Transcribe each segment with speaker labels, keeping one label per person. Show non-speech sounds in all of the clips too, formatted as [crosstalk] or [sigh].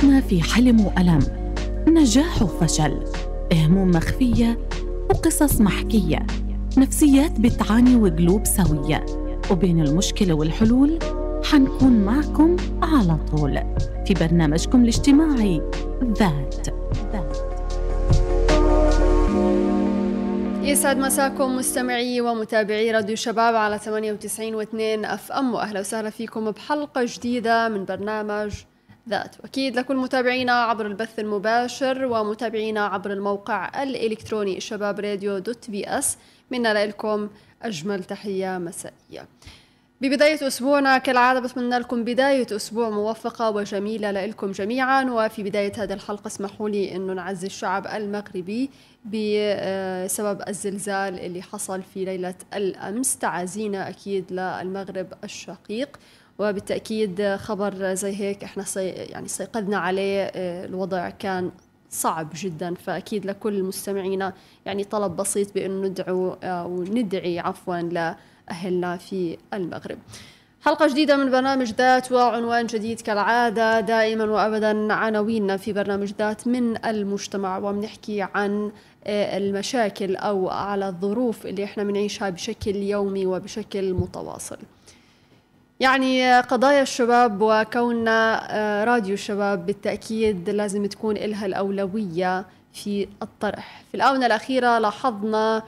Speaker 1: حياتنا في حلم وألم. نجاح وفشل. هموم مخفية وقصص محكية. نفسيات بتعاني وقلوب سوية. وبين المشكلة والحلول حنكون معكم على طول. في برنامجكم الاجتماعي ذات.
Speaker 2: يسعد مساكم مستمعي ومتابعي راديو شباب على 98 و2 أف أم وأهلا وسهلا فيكم بحلقة جديدة من برنامج ذات. وأكيد لكل متابعينا عبر البث المباشر ومتابعينا عبر الموقع الإلكتروني شباب راديو dot PS. منا لكم أجمل تحية مسائية. ببداية أسبوعنا كالعادة بتمنى لكم بداية أسبوع موفقة وجميلة لكم جميعا. وفي بداية هذه الحلقة اسمحوا لي أنه نعزي الشعب المغربي بسبب الزلزال اللي حصل في ليلة الأمس. تعازينا أكيد للمغرب الشقيق. وبالتأكيد خبر زي هيك إحنا سي يعني استيقظنا عليه آه، الوضع كان صعب جدا. فأكيد لكل مستمعينا يعني طلب بسيط بأنه ندعو أو ندعي عفوا أهلنا في المغرب. حلقة جديدة من برنامج ذات وعنوان جديد كالعادة. دائما وأبدا عناويننا في برنامج ذات من المجتمع وبنحكي عن آه، المشاكل أو على الظروف اللي إحنا بنعيشها بشكل يومي وبشكل متواصل. يعني قضايا الشباب وكوننا آه، راديو الشباب بالتأكيد لازم تكون إلها الأولوية في الطرح. في الآونة الأخيرة لاحظنا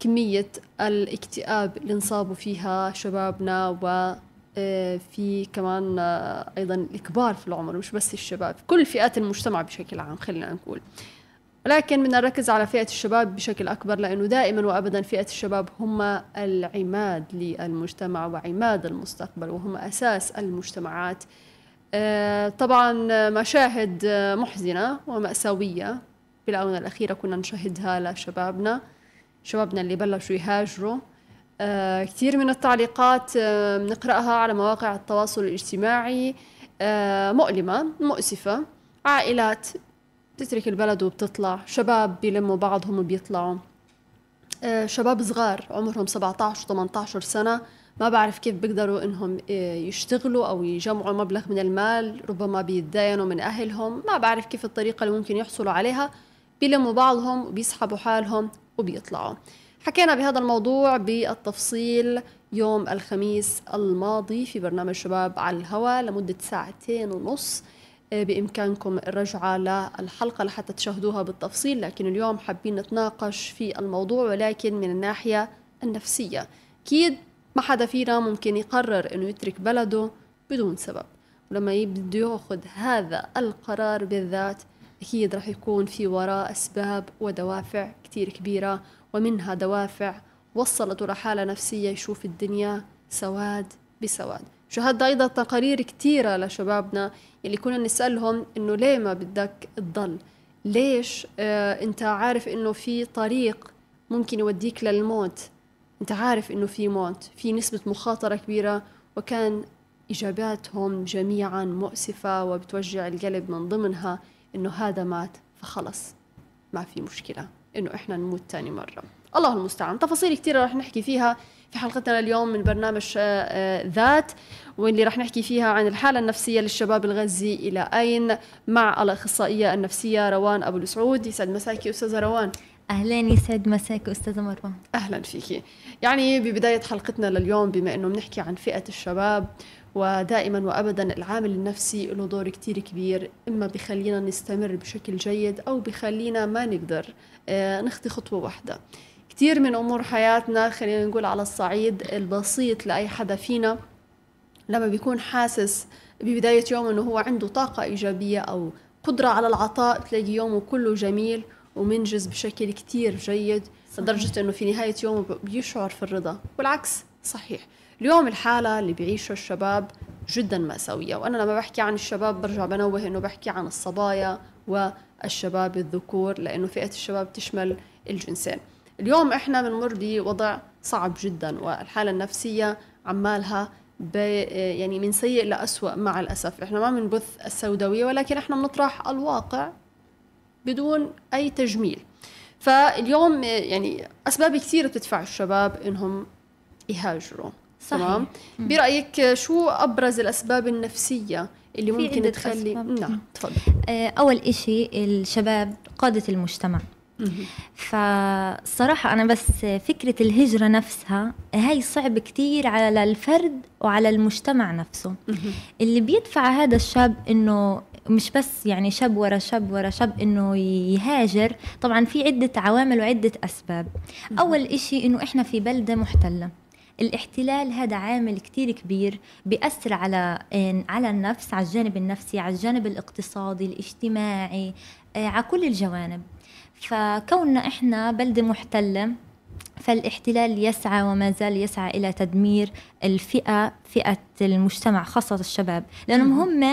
Speaker 2: كمية الاكتئاب اللي انصابوا فيها شبابنا و آه، في كمان آه، أيضا الكبار في العمر مش بس الشباب كل فئات المجتمع بشكل عام خلينا نقول. ولكن بدنا نركز على فئة الشباب بشكل أكبر لأنه دائما وأبدا فئة الشباب هم العماد للمجتمع وعماد المستقبل وهم أساس المجتمعات. آه، طبعا مشاهد محزنة ومأساوية. في الآونة الأخيرة كنا نشاهدها لشبابنا شبابنا اللي بلشوا يهاجروا. آه كثير من التعليقات آه بنقرأها على مواقع التواصل الاجتماعي. مؤلمة مؤسفة عائلات بتترك البلد وبتطلع. شباب بيلموا بعضهم وبيطلعوا. آه شباب صغار عمرهم 17 و 18 سنة. ما بعرف كيف بيقدروا إنهم آه، يشتغلوا أو يجمعوا مبلغ من المال ربما بيتداينوا من أهلهم. ما بعرف كيف الطريقة اللي ممكن يحصلوا عليها. بيلموا بعضهم وبيسحبوا حالهم وبيطلعوا. حكينا بهذا الموضوع بالتفصيل يوم الخميس الماضي في برنامج شباب على الهواء لمدة ساعتين ونص. بإمكانكم الرجعة للحلقة لحتى تشاهدوها بالتفصيل لكن اليوم حابين نتناقش في الموضوع ولكن من الناحية النفسية. أكيد ما حدا فينا ممكن يقرر أنه يترك بلده بدون سبب ولما بده يأخذ هذا القرار بالذات أكيد رح يكون في وراء أسباب ودوافع كتير كبيرة ومنها دوافع وصلته لحالة نفسية يشوف الدنيا سواد بسواد. شاهدنا أيضا تقارير كتيرة لشبابنا اللي كنا نسألهم إنه ليه ما بدك تضل؟ ليش؟ آه أنت عارف إنه في طريق ممكن يوديك للموت. أنت عارف إنه في موت. في نسبة مخاطرة كبيرة وكان إجاباتهم جميعا مؤسفة وبتوجع القلب من ضمنها إنه هذا مات فخلص ما في مشكلة إنه إحنا نموت تاني مرة. الله المستعان. تفاصيل كثيرة رح نحكي فيها في حلقتنا اليوم من برنامج آه، آه، ذات واللي رح نحكي فيها عن الحالة النفسية للشباب الغزي إلى أين؟ مع الأخصائية النفسية روان أبو السعود. يسعد مساكي أستاذة روان.
Speaker 3: أهلا يسعد مساك أستاذة مروة.
Speaker 2: أهلا فيكي. يعني ببداية حلقتنا لليوم بما إنه بنحكي عن فئة الشباب ودائما وابدا العامل النفسي له دور كتير كبير إما بخلينا نستمر بشكل جيد أو بخلينا ما نقدر آه، نخطي خطوة واحدة. كثير من أمور حياتنا خلينا نقول على الصعيد البسيط لأي حدا فينا لما بيكون حاسس ببداية يوم إنه هو عنده طاقة إيجابية أو قدرة على العطاء تلاقي يومه كله جميل ومنجز بشكل كتير جيد لدرجة أنه في نهاية يومه بيشعر في الرضا. والعكس صحيح. اليوم الحالة اللي بيعيشها الشباب جدا مأساوية وأنا لما بحكي عن الشباب برجع بنوه أنه بحكي عن الصبايا والشباب الذكور لأنه فئة الشباب تشمل الجنسين. اليوم إحنا بنمر بوضع صعب جدا والحالة النفسية عمالها يعني من سيء لأسوأ مع الأسف. إحنا ما بنبث السوداوية ولكن إحنا بنطرح الواقع بدون أي تجميل. فاليوم يعني أسباب كثيرة بتدفع الشباب إنهم يهاجروا. صحيح. تمام؟ برأيك شو أبرز الأسباب النفسية اللي ممكن تخلي
Speaker 3: أسباب.
Speaker 2: نعم تفضل.
Speaker 3: آه، أول إشي الشباب قادة المجتمع. فصراحة أنا بس فكرة الهجرة نفسها هاي صعب كتير على الفرد وعلى المجتمع نفسه. اللي بيدفع هذا الشاب إنه مش بس يعني شاب ورا شاب ورا شاب إنه يهاجر طبعا في عدة عوامل وعدة أسباب. أول إشي إنه إحنا في بلدة محتلة. الاحتلال هذا عامل كتير كبير بيأثر على على النفس على الجانب النفسي على الجانب الاقتصادي الاجتماعي آه، على كل الجوانب. فكوننا إحنا بلده محتلة فالاحتلال يسعى وما زال يسعى إلى تدمير الفئة فئة المجتمع خاصة الشباب. لأنهم هم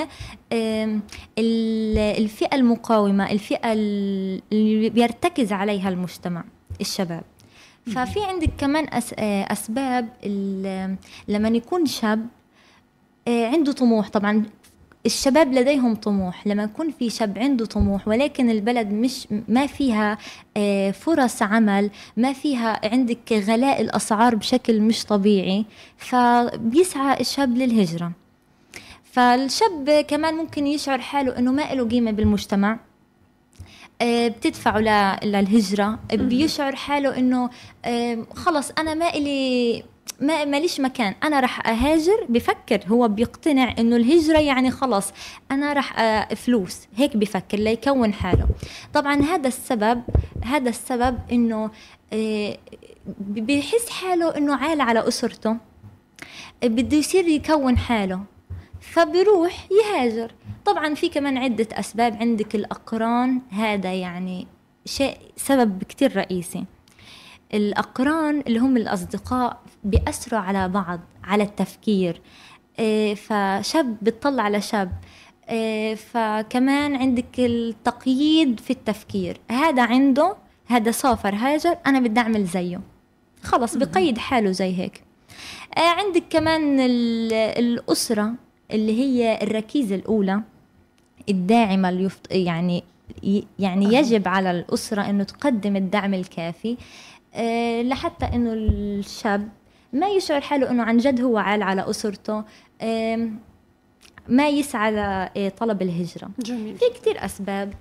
Speaker 3: آم، ال- الفئة المقاومة الفئة اللي بيرتكز عليها المجتمع الشباب. ففي عندك كمان آه، أسباب ال- لما يكون شاب آه، عنده طموح. طبعا الشباب لديهم طموح. لما يكون في شاب عنده طموح ولكن البلد مش ما فيها آه، فرص عمل ما فيها عندك غلاء الأسعار بشكل مش طبيعي فبيسعى الشاب للهجرة. فالشاب كمان ممكن يشعر حاله إنه ما له قيمة بالمجتمع آه، بتدفعه للهجرة بيشعر حاله إنه آه، خلص أنا ما إلي ما ماليش مكان. أنا رح أهاجر. بفكر هو بيقتنع إنه الهجرة يعني خلص أنا رح آه، فلوس. هيك بفكر ليكون حاله. طبعا هذا السبب هذا السبب إنه آه، بيحس حاله إنه عال على أسرته. بده يصير يكون حاله. فبيروح يهاجر. طبعا في كمان عدة أسباب. عندك الأقران. هذا يعني شيء سبب كتير رئيسي. الأقران اللي هم الأصدقاء بيأثروا على بعض على التفكير. إيه، فشاب بتطلع على شاب. إيه، فكمان عندك التقييد في التفكير. هذا عنده هذا سافر هاجر أنا بدي أعمل زيه. خلص بقيد حاله زي هيك. آه، عندك كمان ال- الأسرة اللي هي الركيزة الأولى الداعمة اللي. يعني يعني. يجب على الأسرة إنه تقدم الدعم الكافي. آه، لحتى إنه الشاب ما يشعر حاله إنه عن جد هو عال على أسرته آم، ما يسعى لطلب الهجرة.
Speaker 2: جميل.
Speaker 3: في كتير أسباب.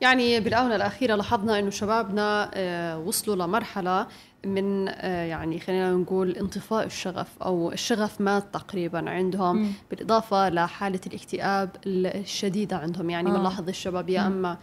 Speaker 2: يعني بالآونة الأخيرة لاحظنا إنه شبابنا آه، وصلوا لمرحلة من آه، يعني خلينا نقول انطفاء الشغف أو الشغف مات تقريبا عندهم
Speaker 3: مم.
Speaker 2: بالإضافة لحالة الاكتئاب الشديدة عندهم. يعني
Speaker 3: آه.
Speaker 2: بنلاحظ الشباب يا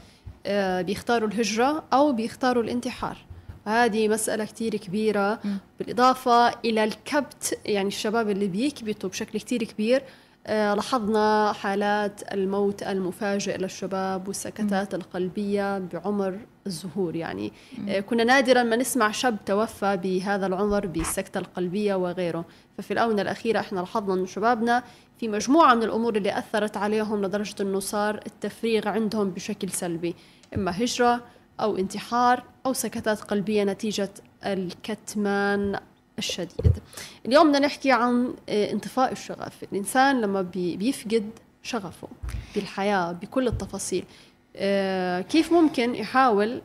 Speaker 2: آه، بيختاروا الهجرة أو بيختاروا الانتحار. هذه مسألة كتير كبيرة. بالإضافة إلى الكبت يعني الشباب اللي بيكبتوا بشكل كتير كبير آه، لاحظنا حالات الموت المفاجئ للشباب والسكتات القلبية بعمر الزهور. يعني آه، كنا نادرا ما نسمع شاب توفى بهذا العمر بالسكتة القلبية وغيره. ففي الآونة الأخيرة إحنا لاحظنا أن شبابنا في مجموعة من الأمور اللي أثرت عليهم لدرجة أنه صار التفريغ عندهم بشكل سلبي. إما هجرة أو انتحار أو سكتات قلبية نتيجة الكتمان الشديد اليوم بدنا نحكي عن آه، انطفاء الشغف الإنسان لما بي- بيفقد شغفه بالحياة بكل التفاصيل آه، كيف ممكن يحاول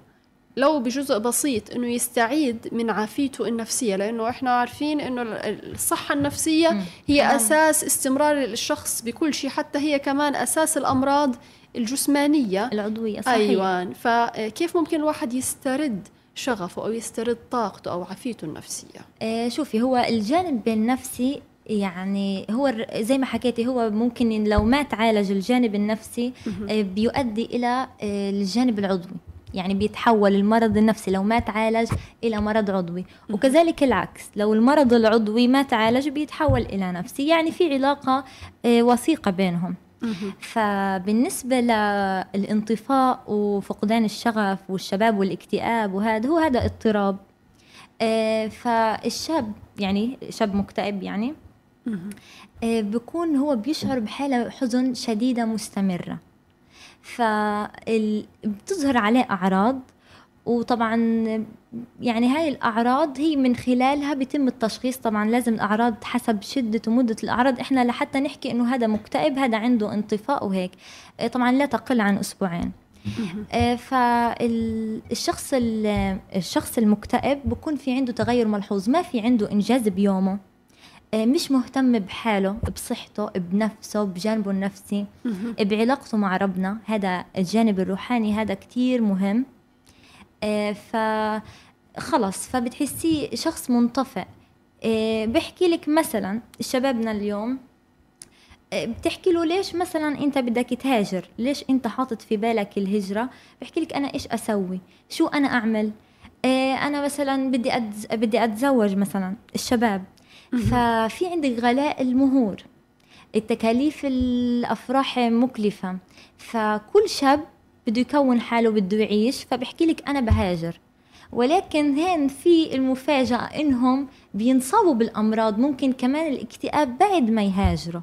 Speaker 2: لو بجزء بسيط إنه يستعيد من عافيته النفسية لأنه إحنا عارفين إنه ال- الصحة
Speaker 3: النفسية.
Speaker 2: هي
Speaker 3: نعم.
Speaker 2: أساس استمرار الشخص بكل شيء حتى هي كمان أساس الأمراض الجسمانية.
Speaker 3: العضوية صحيح.
Speaker 2: أيوه. فكيف ممكن الواحد يسترد شغفه أو يسترد طاقته أو عافيته النفسية؟
Speaker 3: آه، شوفي هو الجانب النفسي يعني هو زي ما حكيتي هو ممكن لو ما تعالج الجانب النفسي آه، بيؤدي إلى آه، الجانب العضوي. يعني بيتحول المرض النفسي لو ما تعالج إلى مرض عضوي. وكذلك العكس لو المرض العضوي ما تعالج بيتحول إلى نفسي. يعني في علاقة آه، وثيقة بينهم. فبالنسبة للانطفاء وفقدان الشغف والشباب والاكتئاب وهذا هو هذا اضطراب. آه، فالشاب يعني شاب مكتئب يعني آه، بيكون هو بيشعر بحالة حزن شديدة مستمرة. فبتظهر عليه أعراض وطبعا يعني هاي الأعراض هي من خلالها بيتم التشخيص. طبعا لازم الأعراض حسب شدة ومدة الأعراض. إحنا لحتى نحكي إنه هذا مكتئب هذا عنده انطفاء وهيك. آه، طبعا لا تقل عن أسبوعين. فالشخص الشخص المكتئب بكون في عنده تغير ملحوظ. ما في عنده إنجاز بيومه. آه، مش مهتم بحاله بصحته بنفسه بجانبه النفسي بعلاقته مع ربنا. هذا الجانب الروحاني هذا كتير مهم. ف خلص فبتحسيه شخص منطفئ. آه، بحكي لك مثلا شبابنا اليوم بتحكي له ليش مثلا أنت بدك تهاجر؟ ليش أنت حاطط في بالك الهجرة؟ بحكي لك أنا إيش أسوي؟ شو أنا أعمل؟ أنا مثلا بدي أتز... بدي أتزوج مثلا الشباب. ففي عندك غلاء المهور. التكاليف الأفراح مكلفة. فكل شاب بده يكون حاله بده يعيش فبحكي لك أنا بهاجر. ولكن هين في المفاجأة إنهم بينصابوا بالأمراض ممكن كمان الاكتئاب بعد ما يهاجروا.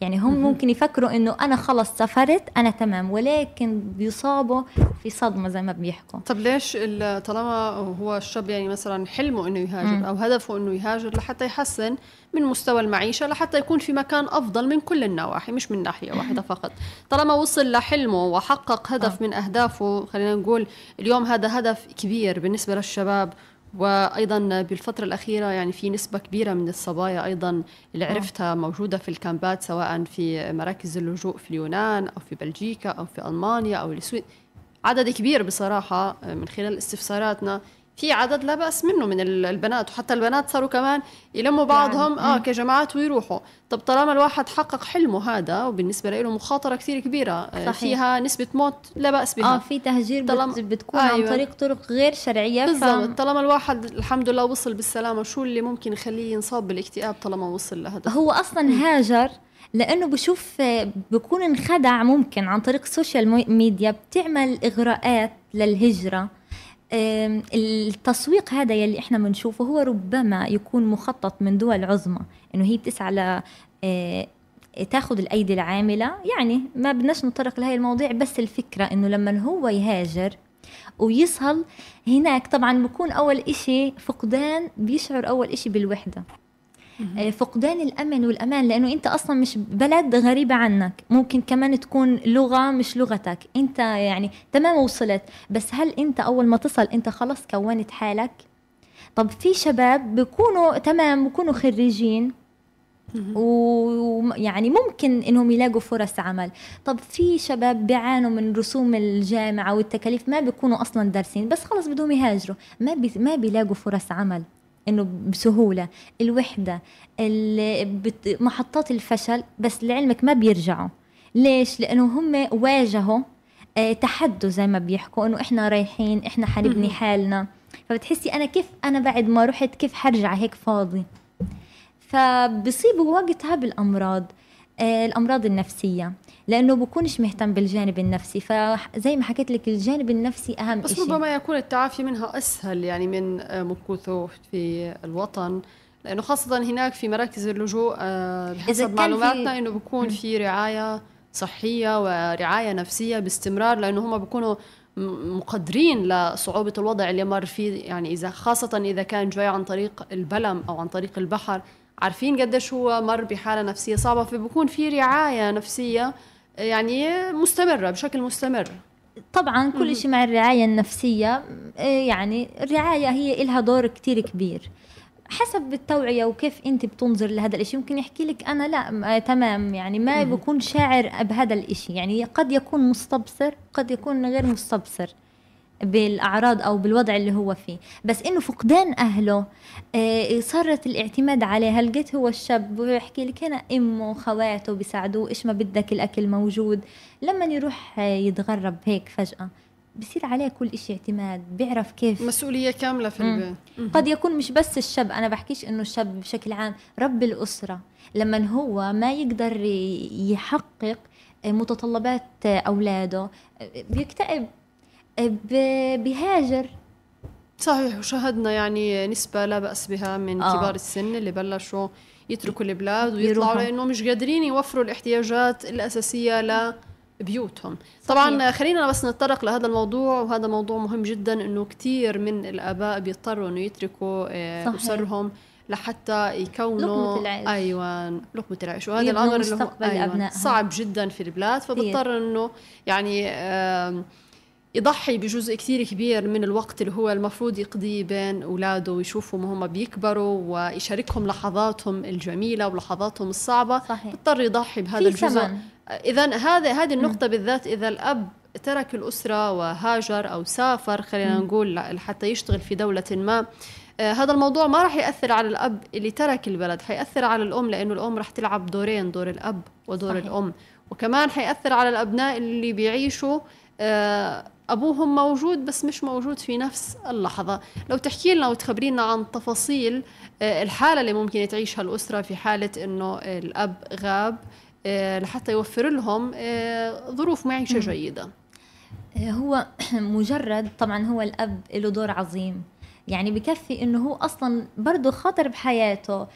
Speaker 3: يعني هم ممكن يفكروا إنه أنا خلص سافرت أنا تمام ولكن بيصابوا في صدمة زي ما بيحكوا
Speaker 2: طب ليش طالما هو الشاب يعني مثلا حلمه إنه يهاجر م. أو هدفه إنه يهاجر لحتى يحسن من مستوى المعيشة لحتى يكون في مكان أفضل من كل النواحي مش من ناحية [laughs] واحدة فقط طالما وصل لحلمه وحقق هدف آه. من أهدافه خلينا نقول اليوم هذا هدف كبير بالنسبة للشباب وأيضا بالفترة الأخيرة يعني في نسبة كبيرة من الصبايا أيضا اللي عرفتها موجودة في الكامبات سواء في مراكز اللجوء في اليونان أو في بلجيكا أو في ألمانيا أو السويد. عدد كبير بصراحة من خلال استفساراتنا في عدد لا بأس منه من البنات وحتى البنات صاروا كمان يلموا بعضهم يعني. آه كجماعات ويروحوا. طب طالما الواحد حقق حلمه هذا وبالنسبة له مخاطرة كثير كبيرة آه، صحيح. فيها نسبة موت لا بأس بها.
Speaker 3: آه في تهجير طالما بتكون أيوة. عن طريق طرق غير شرعية
Speaker 2: بالضبط. ف... طالما الواحد الحمد لله وصل بالسلامة شو اللي ممكن يخليه ينصاب بالاكتئاب طالما وصل لهذا
Speaker 3: هو أصلا هاجر لأنه بشوف بكون انخدع ممكن عن طريق ال social media بتعمل إغراءات للهجرة. التسويق هذا يلي إحنا بنشوفه هو ربما يكون مخطط من دول عظمى. إنه هي بتسعى ل آه، تاخذ الأيدي العاملة. يعني ما بدناش نتطرق لهي المواضيع بس الفكرة إنه لما هو يهاجر ويصل هناك طبعا بكون أول إشي فقدان بيشعر أول إشي بالوحدة. فقدان الأمن والأمان لأنه أنت أصلا مش بلد غريبة عنك. ممكن كمان تكون لغة مش لغتك. أنت يعني تمام وصلت. بس هل أنت أول ما تصل أنت خلص كونت حالك؟ طب في شباب بيكونوا تمام بيكونوا خريجين. ويعني ممكن إنهم يلاقوا فرص عمل. طب في شباب بيعانوا من رسوم الجامعة والتكاليف ما بيكونوا أصلا دارسين بس خلص بدهم يهاجروا. ما بي ما بيلاقوا فرص عمل. إنه بسهولة. الوحدة محطات الفشل بس لعلمك ما بيرجعوا. ليش؟ لأنه هم واجهوا آه، تحدوا زي ما بيحكوا إنه إحنا رايحين إحنا حنبني حالنا. فبتحسي أنا كيف أنا بعد ما رحت كيف حرجع هيك فاضي؟ فبصيبوا وقتها بالأمراض. الأمراض النفسية لأنه بكونش مهتم بالجانب النفسي فزي ما حكيت لك الجانب النفسي أهم
Speaker 2: بس ربما يكون التعافي منها أسهل يعني من آه، مكوثه في الوطن لأنه خاصة هناك في مراكز اللجوء آه، بحسب معلوماتنا إنه بكون في رعاية صحية ورعاية نفسية باستمرار لأنه هم بيكونوا مقدرين لصعوبة الوضع اللي مر فيه يعني إذا خاصة إذا كان جاي عن طريق البلم أو عن طريق البحر. عارفين قديش هو مر بحالة نفسية صعبة فبكون في رعاية نفسية يعني مستمرة بشكل مستمر.
Speaker 3: طبعا كل شيء مع الرعاية النفسية إيه، يعني الرعاية هي لها دور كتير كبير. حسب التوعية وكيف أنت بتنظر لهذا الإشي. ممكن يحكي لك أنا لا تمام. يعني ما بكون شاعر بهذا الإشي. يعني قد يكون مستبصر قد يكون غير مستبصر. بالأعراض أو بالوضع اللي هو فيه. بس إنه فقدان أهله آه صارت الاعتماد عليه لقيت هو الشاب بيحكي لك هنا أمه خواته بيساعدوه إيش ما بدك الأكل موجود. لما يروح يتغرب هيك فجأة بصير عليه كل شيء اعتماد بيعرف كيف.
Speaker 2: مسؤولية كاملة في البيت.
Speaker 3: قد يكون مش بس الشاب أنا بحكيش إنه الشاب بشكل عام رب الأسرة. لما هو ما يقدر يحقق متطلبات أولاده بيكتئب. بيهاجر
Speaker 2: صحيح وشاهدنا يعني نسبة لا بأس بها من آه. كبار السن اللي بلشوا يتركوا البلاد ويطلعوا لأنه مش قادرين يوفروا الاحتياجات الأساسية لبيوتهم. طبعا صحيح. خلينا بس نتطرق لهذا الموضوع وهذا موضوع مهم جدا إنه كثير من الآباء بيضطروا إنه يتركوا آه، أسرهم لحتى يكونوا
Speaker 3: لقمة العيش.
Speaker 2: أيوه لقمة العيش. وهذا الأمر اللي هو أيوة صعب جدا في البلاد فبضطر إنه يعني آه يضحي بجزء كثير كبير من الوقت اللي هو المفروض يقضيه بين أولاده ويشوفهم وهم بيكبروا ويشاركهم لحظاتهم الجميلة ولحظاتهم الصعبة.
Speaker 3: صحيح.
Speaker 2: بيضطر يضحي بهذا الجزء. إذا هذا هذه النقطة بالذات إذا الأب ترك الأسرة وهاجر أو سافر خلينا. نقول حتى يشتغل في دولة ما آه، هذا الموضوع ما راح يأثر على الأب اللي ترك البلد حيأثر على الأم لأنه الأم راح تلعب دورين دور الأب ودور
Speaker 3: صحيح.
Speaker 2: الأم. وكمان حيأثر على الأبناء اللي بيعيشوا آه، أبوهم موجود بس مش موجود في نفس اللحظة. لو تحكي لنا وتخبرينا عن تفاصيل آه، الحالة اللي ممكن تعيشها الأسرة في حالة أنه الأب غاب آه، لحتى يوفر لهم آه، ظروف معيشة. جيدة.
Speaker 3: هو [clears throat] مجرد طبعا هو الأب له دور عظيم. يعني بكفي إنه هو أصلا برضه خاطر بحياته.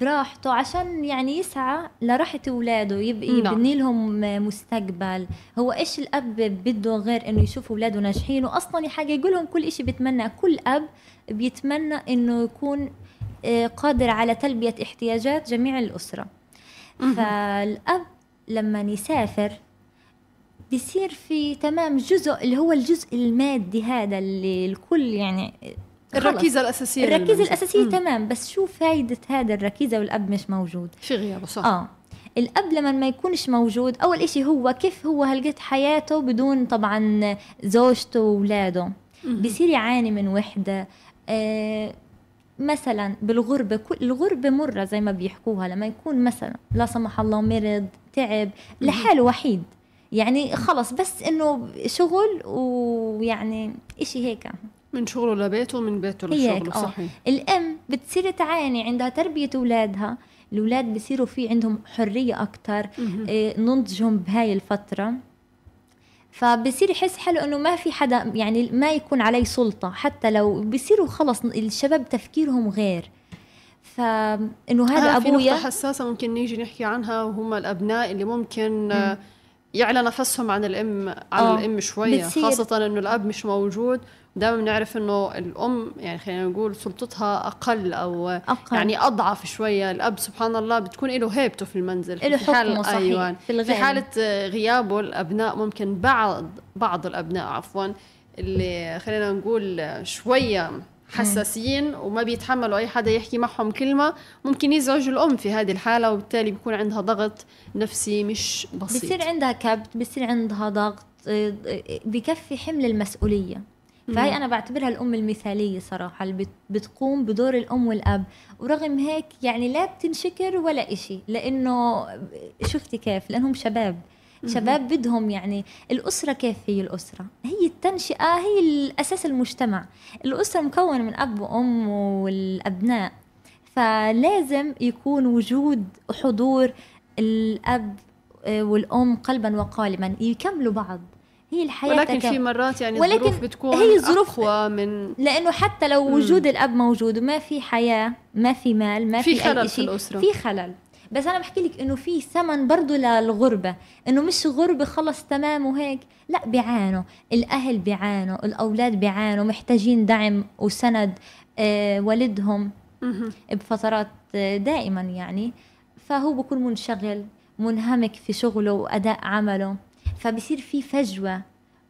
Speaker 3: براحته عشان يعني يسعى لراحة أولاده يبقى
Speaker 2: نعم.
Speaker 3: يبني لهم مستقبل هو إيش الأب بده غير إنه يشوف أولاده ناجحين واصلا يحقق لهم كل إشي بيتمنى كل أب بيتمنى إنه يكون آه، قادر على تلبية احتياجات جميع الأسرة
Speaker 2: مهم.
Speaker 3: فالأب لما يسافر بيصير في تمام جزء اللي هو الجزء المادي هذا اللي الكل يعني
Speaker 2: الأساسية
Speaker 3: الركيزة
Speaker 2: للمنزل.
Speaker 3: الأساسية
Speaker 2: مم.
Speaker 3: تمام بس شو فايدة هذا الركيزة والأب مش موجود؟
Speaker 2: في غيابة صح.
Speaker 3: آه. الأب لما ما يكونش موجود أول إشي هو كيف هو هلقيت حياته بدون طبعا زوجته وأولاده
Speaker 2: مهم.
Speaker 3: بصير يعاني من وحدة. آه مثلا بالغربة كل الغربة مرة زي ما بيحكوها لما يكون مثلا لا سمح الله مرض تعب لحاله وحيد. يعني خلص بس إنه شغل ويعني إشي هيك.
Speaker 2: من شغله لبيته ومن بيته لشغله
Speaker 3: آه.
Speaker 2: صحيح.
Speaker 3: الأم بتصير تعاني عندها تربية أولادها الأولاد بصيروا في عندهم حرية أكتر
Speaker 2: مهم.
Speaker 3: إيه، نضجهم بهاي الفترة. فبصير يحس حاله إنه ما في حدا يعني ما يكون عليه سلطة حتى لو بصيروا خلص الشباب تفكيرهم غير. فانه هذا
Speaker 2: آه في نقطة
Speaker 3: ابويا
Speaker 2: حساسة ممكن نيجي نحكي عنها وهم الأبناء اللي ممكن آه، يعلى نفسهم عن الأم عن الأم شوية
Speaker 3: بتصير-
Speaker 2: خاصة إنه الأب مش موجود. دائما بنعرف إنه الأم يعني خلينا نقول سلطتها أقل أو
Speaker 3: أقل.
Speaker 2: يعني أضعف شوية. الأب سبحان الله بتكون له هيبته في المنزل
Speaker 3: له حكمه صحيح
Speaker 2: أيوة.
Speaker 3: في
Speaker 2: في آه، غيابه الأبناء ممكن بعض بعض الأبناء عفوا اللي خلينا نقول شوية حساسين وما بيتحملوا أي حدا يحكي معهم كلمة ممكن يزعج الأم في هذه الحالة وبالتالي بيكون عندها ضغط نفسي مش بسيط.
Speaker 3: بصير عندها كبت بصير عندها ضغط بكفي حمل المسؤولية. فهي. أنا بعتبرها الأم المثالية صراحة اللي بت- بتقوم بدور الأم والأب. ورغم هيك يعني لا بتنشكر ولا إشي لأنه شفتي كيف؟ لأنهم شباب. شباب بدهم يعني الأسرة كيف هي الأسرة؟ هي التنشئة هي الأساس المجتمع. الأسرة مكونة من أب وأم والأبناء. فلازم يكون وجود وحضور الأب آه، والأم قلبا وقالبا يكملوا بعض. هي الحياة
Speaker 2: ولكن. في مرات يعني
Speaker 3: ولكن
Speaker 2: الظروف بتكون
Speaker 3: هي الظروف-
Speaker 2: أقوى من
Speaker 3: لأنه حتى لو
Speaker 2: مم.
Speaker 3: وجود الأب موجود وما في حياة ما في مال ما
Speaker 2: في
Speaker 3: في,
Speaker 2: خلل في الأسرة.
Speaker 3: في خلل بس أنا بحكي لك إنه في ثمن برضه للغربة إنه مش غربة خلص تمام وهيك لا بيعانوا الأهل بيعانوا الأولاد بيعانوا محتاجين دعم وسند آه والدهم
Speaker 2: مهم.
Speaker 3: بفترات آه دائما يعني فهو بكون منشغل منهمك في شغله وأداء عمله فبصير في فجوة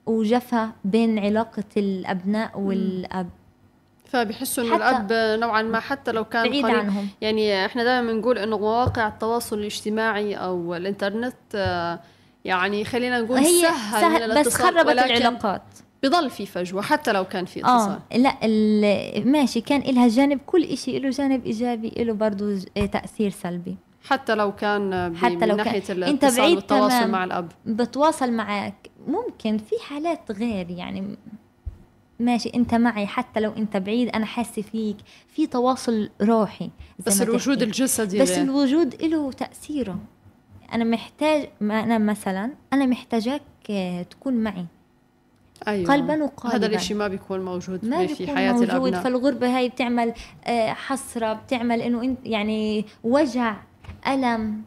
Speaker 3: وجفا بين علاقة الأبناء والأب.
Speaker 2: فبحسوا
Speaker 3: إنه
Speaker 2: الأب نوعا ما حتى لو كان
Speaker 3: بعيد
Speaker 2: قريب.
Speaker 3: عنهم.
Speaker 2: يعني إحنا دائما بنقول إنه مواقع التواصل الاجتماعي أو الإنترنت آه، يعني خلينا نقول
Speaker 3: هي
Speaker 2: سهل,
Speaker 3: سهل بس خربت العلاقات.
Speaker 2: بضل في فجوة حتى لو كان في اتصال.
Speaker 3: آه لا ماشي كان إلها جانب كل إشي له جانب إيجابي له آه، تأثير سلبي.
Speaker 2: حتى لو كان
Speaker 3: حتى
Speaker 2: من
Speaker 3: لو
Speaker 2: ناحية
Speaker 3: كان-
Speaker 2: الاتصال
Speaker 3: بعيد
Speaker 2: والتواصل
Speaker 3: تمام.
Speaker 2: مع الأب
Speaker 3: بتواصل معك ممكن في حالات غير يعني ماشي انت معي حتى لو انت بعيد أنا حاسه فيك في تواصل روحي
Speaker 2: بس الوجود. الجسدي
Speaker 3: بس. الوجود له تأثيره أنا محتاج ما أنا مثلا أنا محتاجاك آه، تكون معي
Speaker 2: أيوة.
Speaker 3: قلبا وقالبا
Speaker 2: هذا الإشي ما بيكون موجود
Speaker 3: ما
Speaker 2: في
Speaker 3: بيكون
Speaker 2: حياة
Speaker 3: موجود
Speaker 2: الأبناء
Speaker 3: فالغربة هاي بتعمل آه، حسرة بتعمل إنه انت يعني وجع ألم.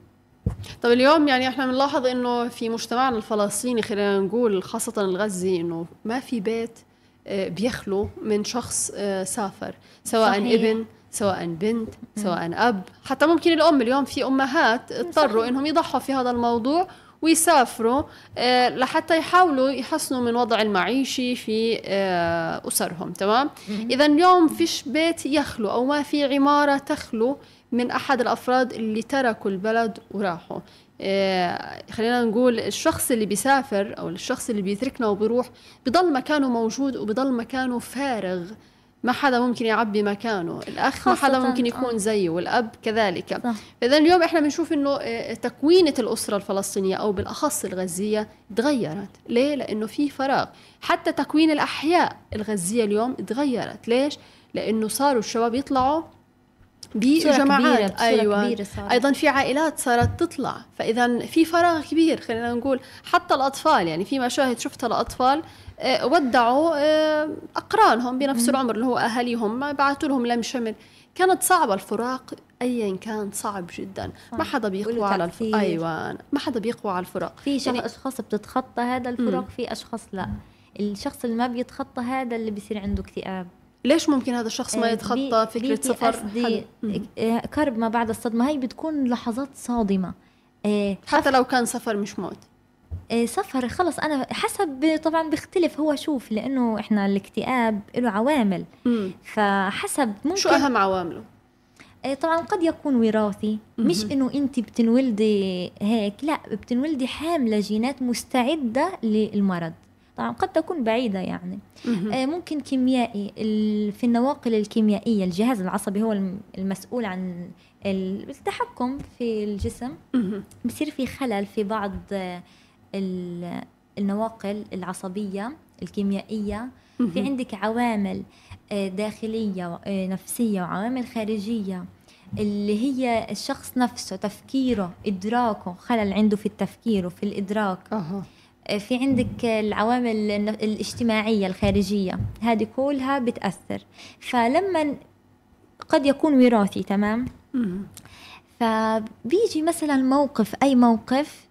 Speaker 2: طب اليوم يعني إحنا بنلاحظ إنه في مجتمعنا الفلسطيني خلينا نقول خاصة الغزي إنه ما في بيت آه، بيخلو من شخص آه، سافر سواء
Speaker 3: صحيح.
Speaker 2: ابن سواء بنت سواء أب. حتى ممكن الأم اليوم في أمهات اضطروا. إنهم يضحوا في هذا الموضوع ويسافروا آه، لحتى يحاولوا يحسنوا من وضع المعيشي في أسرهم تمام؟ إذا اليوم فيش بيت يخلو أو ما في عمارة تخلو من أحد الأفراد اللي تركوا البلد وراحوا آه، خلينا نقول الشخص اللي بيسافر أو الشخص اللي بيتركنا وبيروح بضل مكانه موجود وبضل مكانه فارغ ما حدا ممكن يعبي مكانه الأخ ما حدا ممكن يكون
Speaker 3: آه.
Speaker 2: زيه والأب كذلك
Speaker 3: صح.
Speaker 2: فإذا اليوم إحنا بنشوف إنه آه، تكوينة الأسرة الفلسطينية أو بالأخص الغزية تغيرت ليه؟ لأنه في فراغ حتى تكوين الأحياء الغزية اليوم تغيرت ليش؟ لأنه صاروا الشباب يطلعوا بجماعات أيوة
Speaker 3: كبيرة صارت.
Speaker 2: أيضا في عائلات صارت تطلع فاذا في فراغ كبير خلينا نقول حتى الأطفال يعني في مشاهد شفتها لاطفال آه، ودعوا آه، أقرانهم بنفس العمر اللي هو أهاليهم بعثوا لهم لم شمل كانت صعبة الفراق ايا كان صعب جدا. ما حدا بيقوى على الف...
Speaker 3: تأثير.
Speaker 2: أيوه ما حدا بيقوى على الفراق.
Speaker 3: في.
Speaker 2: يعني-
Speaker 3: أشخاص بتتخطى هذا الفراق في أشخاص لا. الشخص اللي ما بيتخطى هذا اللي بيصير عنده اكتئاب.
Speaker 2: ليش ممكن هذا الشخص ما
Speaker 3: آه،
Speaker 2: يتخطى
Speaker 3: بيجي
Speaker 2: سفر؟ مم.
Speaker 3: آه، كرب ما بعد الصدمة. هاي بتكون لحظات صادمة. آه،
Speaker 2: حتى لو كان سفر مش موت.
Speaker 3: سفر خلص. أنا حسب طبعا بيختلف. هو شوف لأنه إحنا الاكتئاب له عوامل.
Speaker 2: مم.
Speaker 3: فحسب ممكن
Speaker 2: شو أهم عوامله؟
Speaker 3: طبعا قد يكون وراثي. مش إنه انت بتنولدي هيك. لا بتنولدي حاملة جينات مستعدة للمرض. طبعا قد تكون بعيدة يعني. آه، ممكن كيميائي. في النواقل الكيميائية الجهاز العصبي هو الم- المسؤول عن ال- التحكم في الجسم. بصير في خلل في بعض آه، ال- النواقل العصبية الكيميائية. في. عندك عوامل آه، داخلية نفسية وعوامل خارجية. اللي هي الشخص نفسه تفكيره إدراكه. خلل عنده في التفكير وفي الإدراك. آه، في عندك العوامل الاجتماعية الخارجية. هذه كلها بتأثر. فلما قد يكون وراثي تمام. فبيجي مثلا موقف أي موقف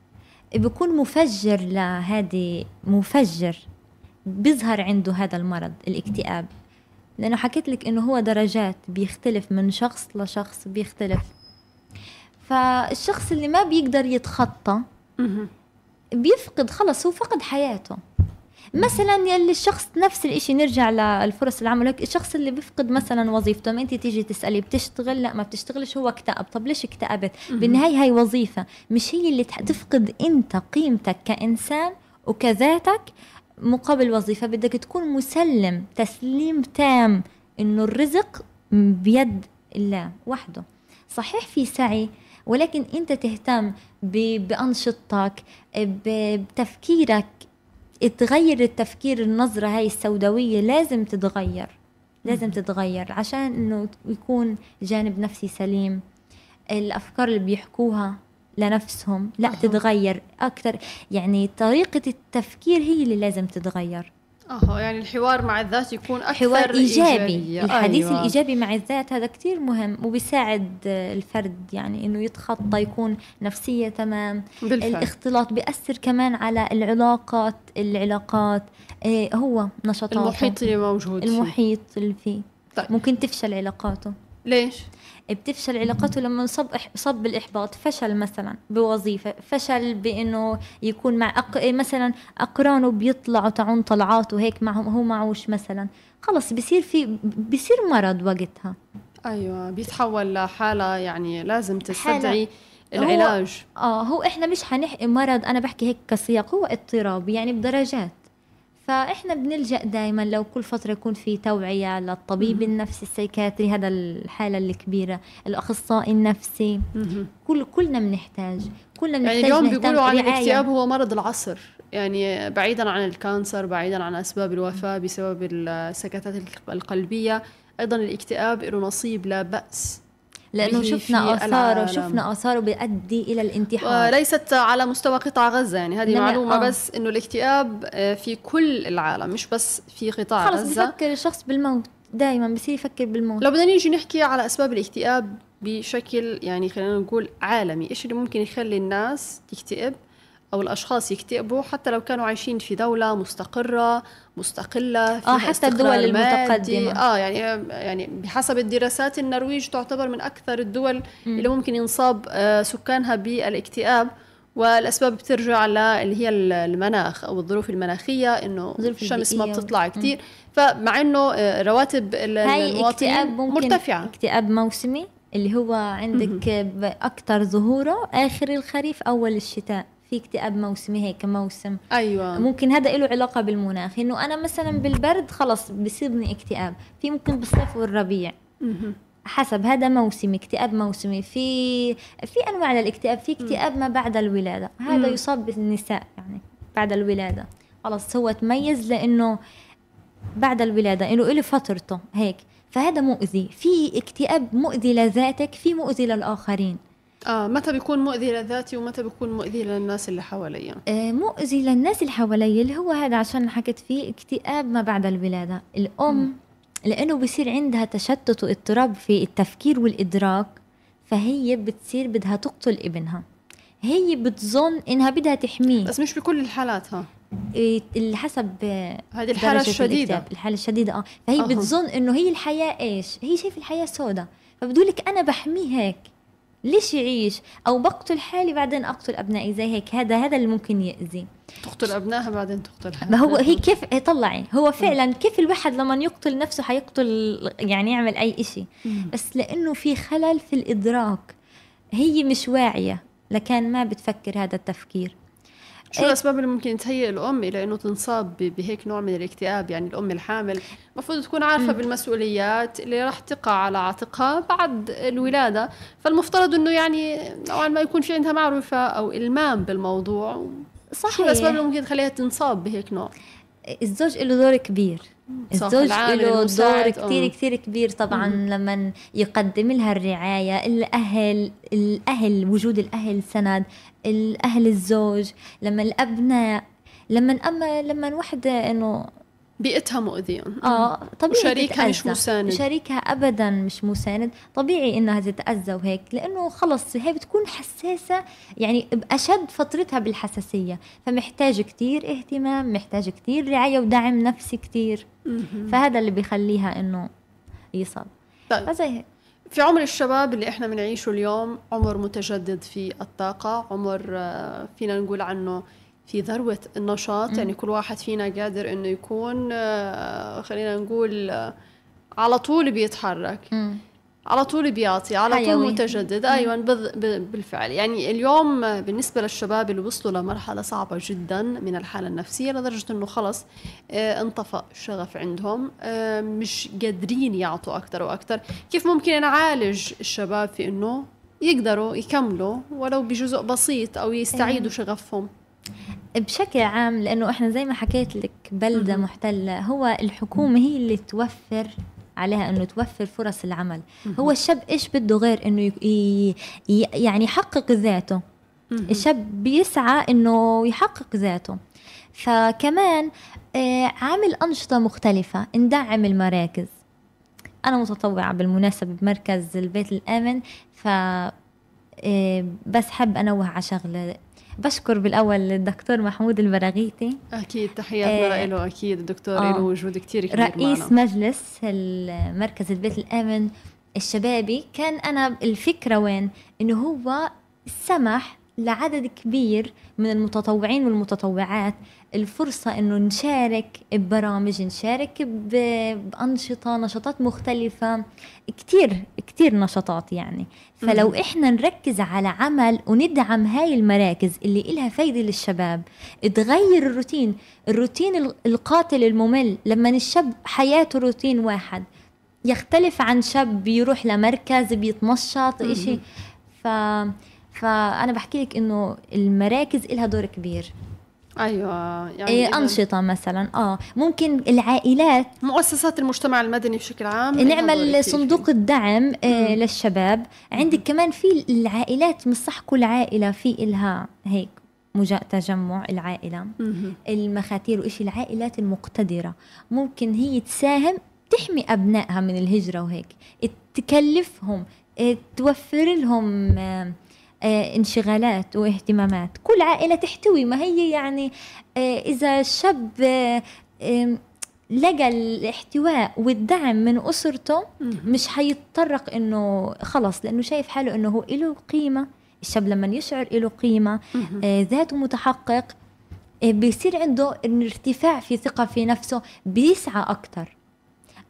Speaker 3: بيكون مفجر لهذه مفجر بيظهر عنده هذا المرض الاكتئاب. لأنه حكيت لك إنه هو درجات بيختلف من شخص لشخص بيختلف. فالشخص اللي ما بيقدر يتخطى. بيفقد خلص هو فقد حياته. مثلا يلي الشخص نفس الإشي نرجع للفرص العمل هيك الشخص اللي بيفقد مثلا وظيفته ما أنت تيجي تسألي بتشتغل؟ لا ما بتشتغلش هو اكتئب. طب ليش اكتئبت؟ بالنهاية هاي وظيفة. مش هي اللي تفقد أنت قيمتك كإنسان وكذاتك مقابل وظيفة. بدك تكون مسلم تسليم تام إنه الرزق بيد الله وحده. صحيح في سعي ولكن أنت تهتم بأنشطتك بتفكيرك. تغير التفكير النظرة هاي السوداوية لازم تتغير لازم تتغير عشان إنه يكون جانب نفسي سليم. الأفكار اللي بيحكوها لنفسهم لا
Speaker 2: أها.
Speaker 3: تتغير. أكثر يعني طريقة التفكير هي اللي لازم تتغير.
Speaker 2: آه يعني الحوار مع الذات يكون أكثر
Speaker 3: حوار إيجابي
Speaker 2: إيجابية.
Speaker 3: الحديث
Speaker 2: أيوة.
Speaker 3: الإيجابي مع الذات هذا كتير مهم وبيساعد آه، الفرد يعني إنه يتخطى يكون نفسية تمام
Speaker 2: بالفعل
Speaker 3: الاختلاط بيأثر كمان على العلاقات العلاقات إيه هو نشاطاته
Speaker 2: المحيط اللي موجود فيه.
Speaker 3: المحيط اللي فيه
Speaker 2: طيب.
Speaker 3: ممكن تفشل علاقاته
Speaker 2: ليش؟
Speaker 3: بتفشل علاقاته لما صب صب بالإحباط فشل مثلا بوظيفة فشل بإنه يكون مع أق... إيه مثلا أقرانه بيطلعوا تعون طلعات وهيك معهم هو معوش مثلا. خلص بصير في بصير مرض وقتها.
Speaker 2: أيوه بيتحول لحالة يعني لازم تستدعي
Speaker 3: هو-
Speaker 2: العلاج.
Speaker 3: آه هو إحنا مش حنحكي مرض أنا بحكي هيك كسياق هو اضطراب يعني بدرجات. فإحنا بنلجأ دائما لو كل فترة يكون في توعية للطبيب النفسي السيكاتري هذا الحالة الكبيرة الأخصائي النفسي. كل كلنا بنحتاج كلنا
Speaker 2: يعني
Speaker 3: بنحتاج
Speaker 2: اليوم
Speaker 3: نهتم
Speaker 2: بيقولوا عن. الاكتئاب هو مرض العصر يعني بعيدا عن الكانسر بعيدا عن أسباب الوفاة بسبب السكتات القلبية أيضا الاكتئاب له نصيب لا
Speaker 3: بأس
Speaker 2: لأنه
Speaker 3: شفنا
Speaker 2: آثاره.
Speaker 3: شفنا آثاره بيؤدي إلى الانتحار
Speaker 2: وليست على مستوى قطاع غزة يعني هذه معلومة
Speaker 3: آه.
Speaker 2: بس إنه الاكتئاب آه، في كل العالم مش بس في قطاع
Speaker 3: خلص
Speaker 2: غزة
Speaker 3: بفكر الشخص بالموت دائما بصير يفكر بالموت
Speaker 2: لو بدنا نيجي نحكي على أسباب الاكتئاب بشكل يعني خلينا نقول عالمي إيش اللي ممكن يخلي الناس تكتئب أو الأشخاص يكتئبوا حتى لو كانوا عايشين في دولة مستقرة مستقلة فيها
Speaker 3: آه، حتى الدول
Speaker 2: مادي.
Speaker 3: المتقدمة.
Speaker 2: آه يعني يعني بحسب الدراسات النرويج تعتبر من أكثر الدول اللي ممكن ينصاب آه، سكانها بالاكتئاب. والأسباب بترجع اللي هي المناخ أو الظروف المناخية إنه الشمس ما بتطلع كثير فمع إنه آه، رواتب المواطنين مرتفعة.
Speaker 3: اكتئاب موسمي اللي هو عندك أكثر ظهوره آخر الخريف أول الشتاء. في اكتئاب موسمي هيك موسم
Speaker 2: أيوه.
Speaker 3: ممكن هذا له علاقة بالمناخ إنه أنا مثلا بالبرد خلص بصيبني اكتئاب في ممكن بالصيف والربيع. حسب هذا موسمي اكتئاب موسمي. في في أنواع للاكتئاب في اكتئاب ما بعد الولادة. هذا يصاب بالنساء يعني بعد الولادة. خلص هو تميز لإنه بعد الولادة إنه له فترته هيك. فهذا مؤذي. في اكتئاب مؤذي لذاتك في مؤذي للآخرين.
Speaker 2: آه متى بيكون مؤذي لذاتي ومتى بيكون مؤذي للناس اللي حواليا
Speaker 3: آه مؤذي للناس اللي حوالي اللي هو هذا عشان حكيت فيه اكتئاب ما بعد الولادة. الأم م. لأنه بصير عندها تشتت واضطراب في التفكير والإدراك فهي بتصير بدها تقتل ابنها. هي بتظن إنها بدها تحميه.
Speaker 2: بس مش بكل الحالات ها؟
Speaker 3: اللي حسب
Speaker 2: هذه الحالة الشديدة.
Speaker 3: الحالة الشديدة آه. فهي أه. بتظن إنه هي الحياة إيش؟ هي شايفة الحياة سوداء فبدولك أنا بحميه هيك. ليش يعيش؟ أو بقتل حالي بعدين أقتل أبنائي زي هيك. هذا هذا اللي ممكن يأذي.
Speaker 2: تقتل أبنائها بعدين تقتل
Speaker 3: حالها. ما هو هي كيف طلعي. هو فعلا كيف الواحد لما يقتل نفسه حيقتل يعني يعمل أي شيء بس لأنه في خلل في الإدراك. هي مش واعية. لكان ما بتفكر هذا التفكير.
Speaker 2: شو الأسباب اللي ممكن تهيئ الأم إلى إنه تنصاب بهيك نوع من الاكتئاب؟ يعني الأم الحامل. المفروض تكون عارفة بالمسؤوليات اللي راح تقع على عاتقها بعد الولادة. فالمفترض إنه يعني نوعا ما يكون في عندها معرفة أو إلمام بالموضوع. صحيح. شو الأسباب اللي ممكن تخليها تنصاب بهيك نوع؟
Speaker 3: الزوج له دور كبير. الزوج له دور كثير كثير كبير طبعا مم. لما يقدم لها الرعاية. الأهل الأهل وجود الأهل سند. الأهل الزوج. لما الأبناء لما اما لما وحده إنه
Speaker 2: بيئتها مؤذية.
Speaker 3: آه طبيعي
Speaker 2: وشريكها مش مساند.
Speaker 3: شريكها ابدا مش مساند. طبيعي إنها تتأذى وهيك لأنه خلص هي بتكون حساسة يعني باشد فترتها بالحساسية. فمحتاج كتير اهتمام محتاج كتير رعاية ودعم نفسي كتير. فهذا اللي بيخليها إنه يصاب
Speaker 2: طيب. فزي هيك. في عمر الشباب اللي إحنا بنعيشه اليوم عمر متجدد في الطاقة عمر آه، فينا نقول عنه في ذروة النشاط يعني كل واحد فينا قادر إنه يكون آه، خلينا نقول آه، على طول بيتحرك. على طول بيعطي على حيوي. طول متجدد أيوه بالفعل. يعني اليوم بالنسبة للشباب اللي وصلوا لمرحلة صعبة جدا من الحالة النفسية لدرجة إنه خلص آه انطفأ الشغف عندهم مش قادرين يعطوا أكثر وأكثر. كيف ممكن نعالج الشباب في إنه يقدروا يكملوا ولو بجزء بسيط أو يستعيدوا شغفهم؟
Speaker 3: بشكل عام لأنه إحنا زي ما حكيت لك بلدة محتلة هو الحكومة هي اللي توفر عليها إنه توفر فرص العمل. هو الشاب إيش بده غير إنه يعني يحقق ذاته؟ الشاب بيسعى إنه يحقق ذاته. فكمان آه، عامل أنشطة مختلفة ندعم المراكز. أنا متطوعة بالمناسبة بمركز البيت الآمن ف آه، بس حب أنوه على شغلة بشكر بالأول الدكتور محمود البراغيثي.
Speaker 2: أكيد تحياتنا آه له أكيد الدكتور آه له وجود كثير كبير
Speaker 3: رئيس معنا. مجلس مركز البيت الآمن الشبابي. كان أنا الفكرة وين؟ إنه هو سمح لعدد كبير من المتطوعين والمتطوعات الفرصة إنه نشارك ببرامج نشارك بأنشطة نشاطات مختلفة كتير كتير نشاطات يعني. فلو إحنا نركز على عمل وندعم هاي المراكز اللي إلها فايدة للشباب تغير الروتين الروتين القاتل الممل لما الشاب حياته روتين واحد يختلف عن شاب بيروح لمركز بيتنشط إشي. ف فأنا بحكي لك إنه المراكز لها دور كبير.
Speaker 2: أيوه
Speaker 3: يعني إيه أنشطة مثلا آه. ممكن العائلات
Speaker 2: مؤسسات المجتمع المدني بشكل عام
Speaker 3: نعمل صندوق الدعم آه للشباب. عندك كمان في العائلات مش صح كل عائلة في إلها هيك مجا تجمع العائلة. مم. المخاتير وإشي العائلات المقتدرة. ممكن هي تساهم تحمي أبنائها من الهجرة وهيك. تكلفهم آه، توفر لهم آه، انشغالات واهتمامات. كل عائلة تحتوي. ما هي يعني آه، إذا الشاب آه، لقى الاحتواء والدعم من أسرته مش حيتطرق إنه خلص لأنه شايف حاله إنه هو له قيمة. الشاب لما يشعر له قيمة آه، ذاته متحقق آه، بيصير عنده ارتفاع في ثقة في نفسه بيسعى أكتر.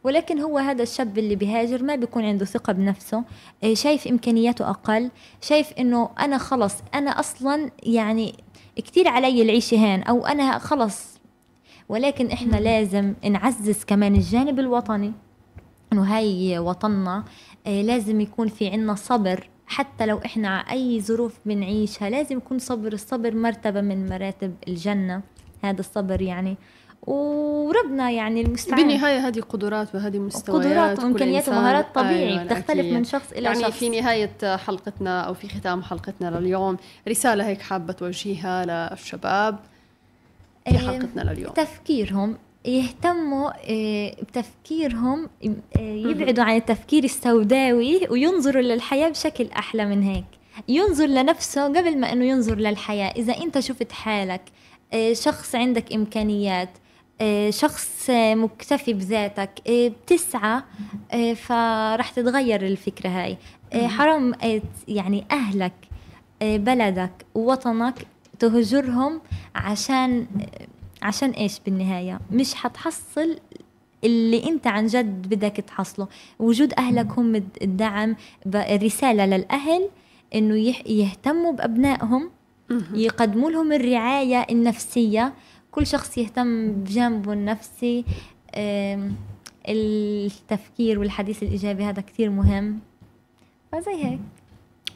Speaker 3: ولكن هو هذا الشاب اللي بيهاجر ما بيكون عنده ثقة بنفسه آه، شايف إمكانياته أقل شايف إنه أنا خلص أنا أصلا يعني كتير علي العيشة هين أو أنا خلص. ولكن إحنا لازم نعزز كمان الجانب الوطني إنه هاي وطننا آه، لازم يكون في عنا صبر. حتى لو إحنا أي ظروف بنعيشها لازم يكون صبر الصبر مرتبة من مراتب الجنة. هذا الصبر يعني وربنا يعني المستعان.
Speaker 2: بالنهاية هذه قدرات وهذه مستويات
Speaker 3: قدرات وإمكانيات ومهارات طبيعي
Speaker 2: أيوة
Speaker 3: بتختلف
Speaker 2: أكيد.
Speaker 3: من شخص إلى
Speaker 2: يعني
Speaker 3: شخص.
Speaker 2: في نهاية حلقتنا أو في ختام حلقتنا لليوم رسالة هيك حابة توجهيها للشباب في
Speaker 3: آه،
Speaker 2: حلقتنا لليوم.
Speaker 3: تفكيرهم يهتموا آه، بتفكيرهم آه، يبعدوا عن التفكير السوداوي وينظروا للحياة بشكل أحلى من هيك. ينظر لنفسه قبل ما أنه ينظر للحياة. إذا أنت شفت حالك شخص عندك إمكانيات شخص آه، مكتفي بذاتك آه، بتسعى آه، فرح تتغير الفكرة هاي. حرام يعني أهلك بلدك ووطنك تهجرهم عشان عشان إيش بالنهاية؟ مش حتحصل اللي أنت عن جد بدك تحصله. وجود أهلك هم الدعم رسالة للأهل إنه يهتموا بأبنائهم يقدموا لهم الرعاية النفسية كل شخص يهتم بجانبه النفسي التفكير والحديث الإيجابي هذا كثير مهم. فزي هيك.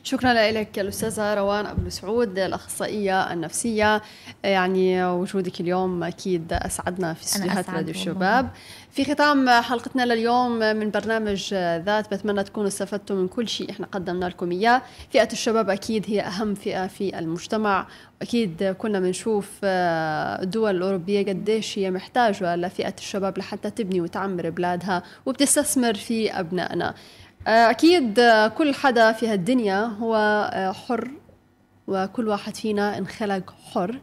Speaker 2: شكرا لك الأستاذة روان أبو سعود الأخصائية النفسية. يعني وجودك اليوم أكيد أسعدنا في استديوهات راديو. الشباب. في ختام حلقتنا لليوم من برنامج ذات بتمنى تكونوا استفدتوا من كل شيء إحنا قدمنا لكم إياه. فئة الشباب أكيد هي أهم فئة في المجتمع. أكيد كنا بنشوف الدول الأوروبية قديش هي محتاجة لفئة الشباب لحتى تبني وتعمر بلادها وبتستثمر في أبنائنا. آه، أكيد آه، كل حدا في هالدنيا هو آه، حر وكل واحد فينا انخلق حر.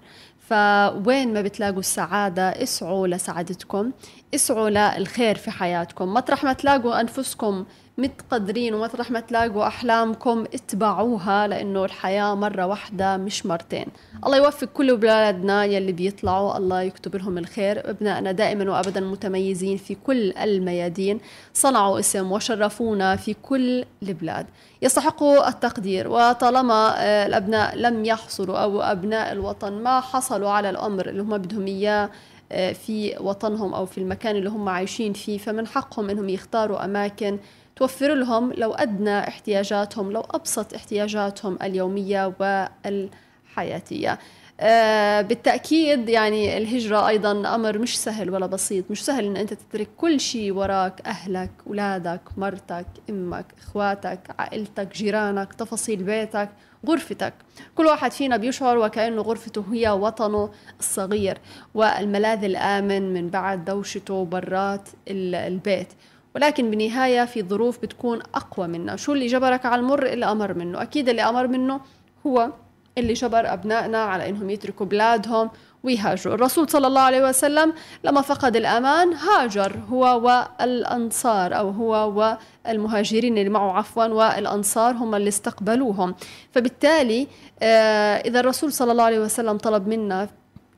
Speaker 2: فوين ما بتلاقوا السعادة اسعوا لسعادتكم اسعوا للخير في حياتكم. مطرح ما تلاقوا أنفسكم متقدرين ومطرح ما تلاقوا أحلامكم اتبعوها لأنه الحياة مرة واحدة مش مرتين. الله يوفق كل أولادنا يلي بيطلعوا الله يكتب لهم الخير. أبنائنا دائما وأبدا متميزين في كل الميادين. صنعوا اسم وشرفونا في كل البلاد. يستحقوا التقدير وطالما آه، الأبناء لم يحصلوا أو أبناء الوطن ما حصلوا على الأمر اللي هم بدهم إياه آه، في وطنهم أو في المكان اللي هم عايشين فيه فمن حقهم أنهم يختاروا أماكن توفر لهم لو أدنى احتياجاتهم لو أبسط احتياجاتهم اليومية والحياتية. آه، بالتأكيد يعني الهجرة أيضا أمر مش سهل ولا بسيط. مش سهل أن أنت تترك كل شيء وراك أهلك أولادك مرتك أمك إخواتك عائلتك جيرانك تفاصيل بيتك غرفتك. كل واحد فينا بيشعر وكأنه غرفته هي وطنه الصغير والملاذ الآمن من بعد دوشته برات ال- البيت. ولكن بالنهاية في ظروف بتكون أقوى منا شو اللي جبرك على المر؟ اللي أمر منه. أكيد اللي أمر منه هو اللي جبر أبنائنا على أنهم يتركوا بلادهم ويهاجروا. الرسول صلى الله عليه وسلم لما فقد الأمان هاجر. هو والأنصار أو هو والمهاجرين اللي معه عفوا والأنصار هم اللي استقبلوهم. فبالتالي آه، إذا الرسول صلى الله عليه وسلم طلب منا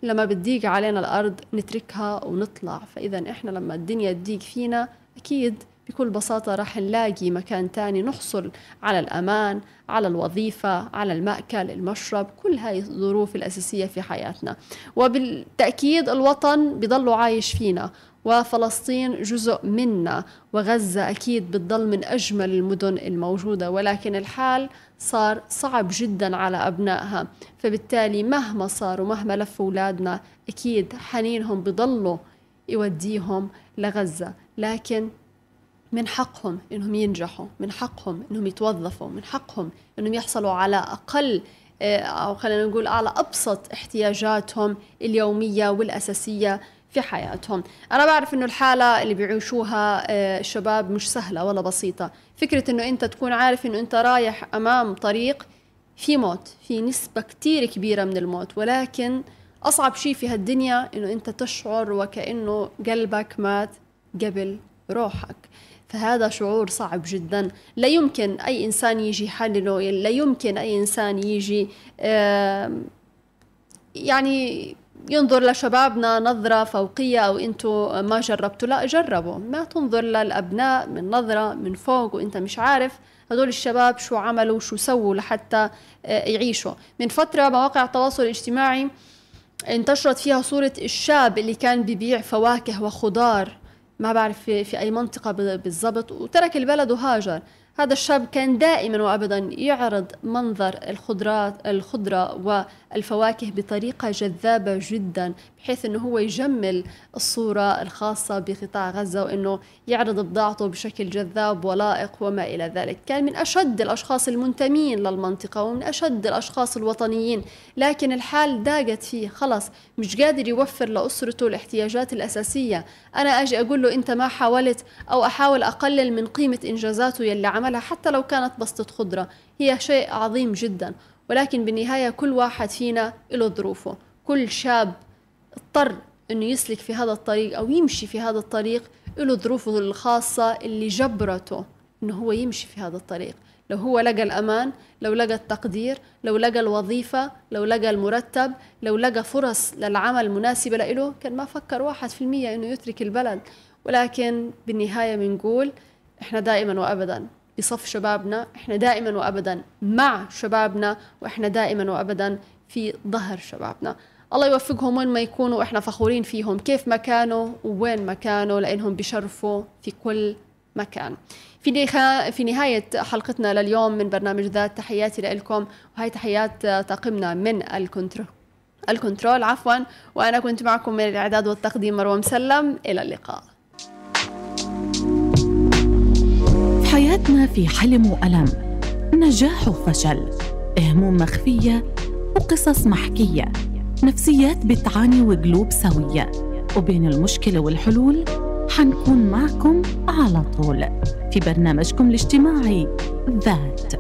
Speaker 2: لما بتضيق علينا الأرض نتركها ونطلع. فإذا إحنا لما الدنيا تضيق فينا أكيد بكل بساطة راح نلاقي مكان تاني نحصل على الأمان على الوظيفة على المأكل المشرب كل هاي الظروف الأساسية في حياتنا. وبالتأكيد الوطن بضل عايش فينا وفلسطين جزء منا وغزة أكيد بتضل من أجمل المدن الموجودة ولكن الحال صار صعب جدا على أبنائها. فبالتالي مهما صار ومهما لفوا أولادنا أكيد حنينهم بضلوا يوديهم لغزة. لكن من حقهم إنهم ينجحوا من حقهم إنهم يتوظفوا من حقهم إنهم يحصلوا على أقل آه، أو خلينا نقول على أبسط احتياجاتهم اليومية والأساسية في حياتهم. أنا بعرف إنه الحالة اللي بيعيشوها آه، الشباب مش سهلة ولا بسيطة. فكرة إنه أنت تكون عارف إنه أنت رايح أمام طريق في موت في نسبة كتير كبيرة من الموت. ولكن أصعب شيء في هالدنيا إنه أنت تشعر وكأنه قلبك مات قبل روحك. فهذا شعور صعب جدا. لا يمكن أي إنسان يجي يحلله لا يمكن أي إنسان يجي يعني ينظر لشبابنا نظرة فوقية أو أنتوا ما جربتوا. لا جربوا. ما تنظر للأبناء من نظرة من فوق وأنت مش عارف هدول الشباب شو عملوا شو سووا لحتى آه، يعيشوا. من فترة مواقع التواصل الاجتماعي انتشرت فيها صورة الشاب اللي كان ببيع فواكه وخضار. ما بعرف في, في أي منطقة بالضبط. وترك البلد وهاجر. هذا الشاب كان دائما وابدا يعرض منظر الخضرات الخضرة والفواكه بطريقة جذابة جدا بحيث إنه هو يجمل الصورة الخاصة بقطاع غزة وإنه يعرض بضاعته بشكل جذاب ولائق وما إلى ذلك، كان من أشد الأشخاص المنتمين للمنطقة ومن أشد الأشخاص الوطنيين، لكن الحال ضاقت فيه. خلص مش قادر يوفر لأسرته الاحتياجات الأساسية، أنا أجي أقول له أنت ما حاولت أو أحاول أقلل من قيمة إنجازاته يلي عملها حتى لو كانت بسطة خضرة، هي شيء عظيم جدا، ولكن بالنهاية كل واحد فينا له ظروفه، كل شاب اضطر إنه يسلك في هذا الطريق أو يمشي في هذا الطريق له ظروفه الخاصة اللي جبرته إنه هو يمشي في هذا الطريق. لو هو لقى الأمان لو لقى التقدير لو لقى الوظيفة لو لقى المرتب لو لقى فرص للعمل مناسبة له كان ما فكر واحد في المية إنه يترك البلد. ولكن بالنهاية بنقول إحنا دائما وأبدا بصف شبابنا إحنا دائما وأبدا مع شبابنا وإحنا دائما وأبدا في ظهر شبابنا. الله يوفقهم وين ما يكونوا إحنا فخورين فيهم. كيف ما كانوا ووين ما كانوا لأنهم بشرفوا في كل مكان. في في نهاية حلقتنا لليوم من برنامج ذات تحياتي لكم وهي تحيات طاقمنا من ال control ال control عفوا. وأنا كنت معكم من الإعداد والتقديم مروة مسلم. إلى اللقاء.
Speaker 1: في حياتنا في حلم وألم. نجاح وفشل. هموم مخفية. وقصص محكية. نفسيات بتعاني وقلوب سوية. وبين المشكلة والحلول حنكون معكم على طول في برنامجكم الاجتماعي ذات.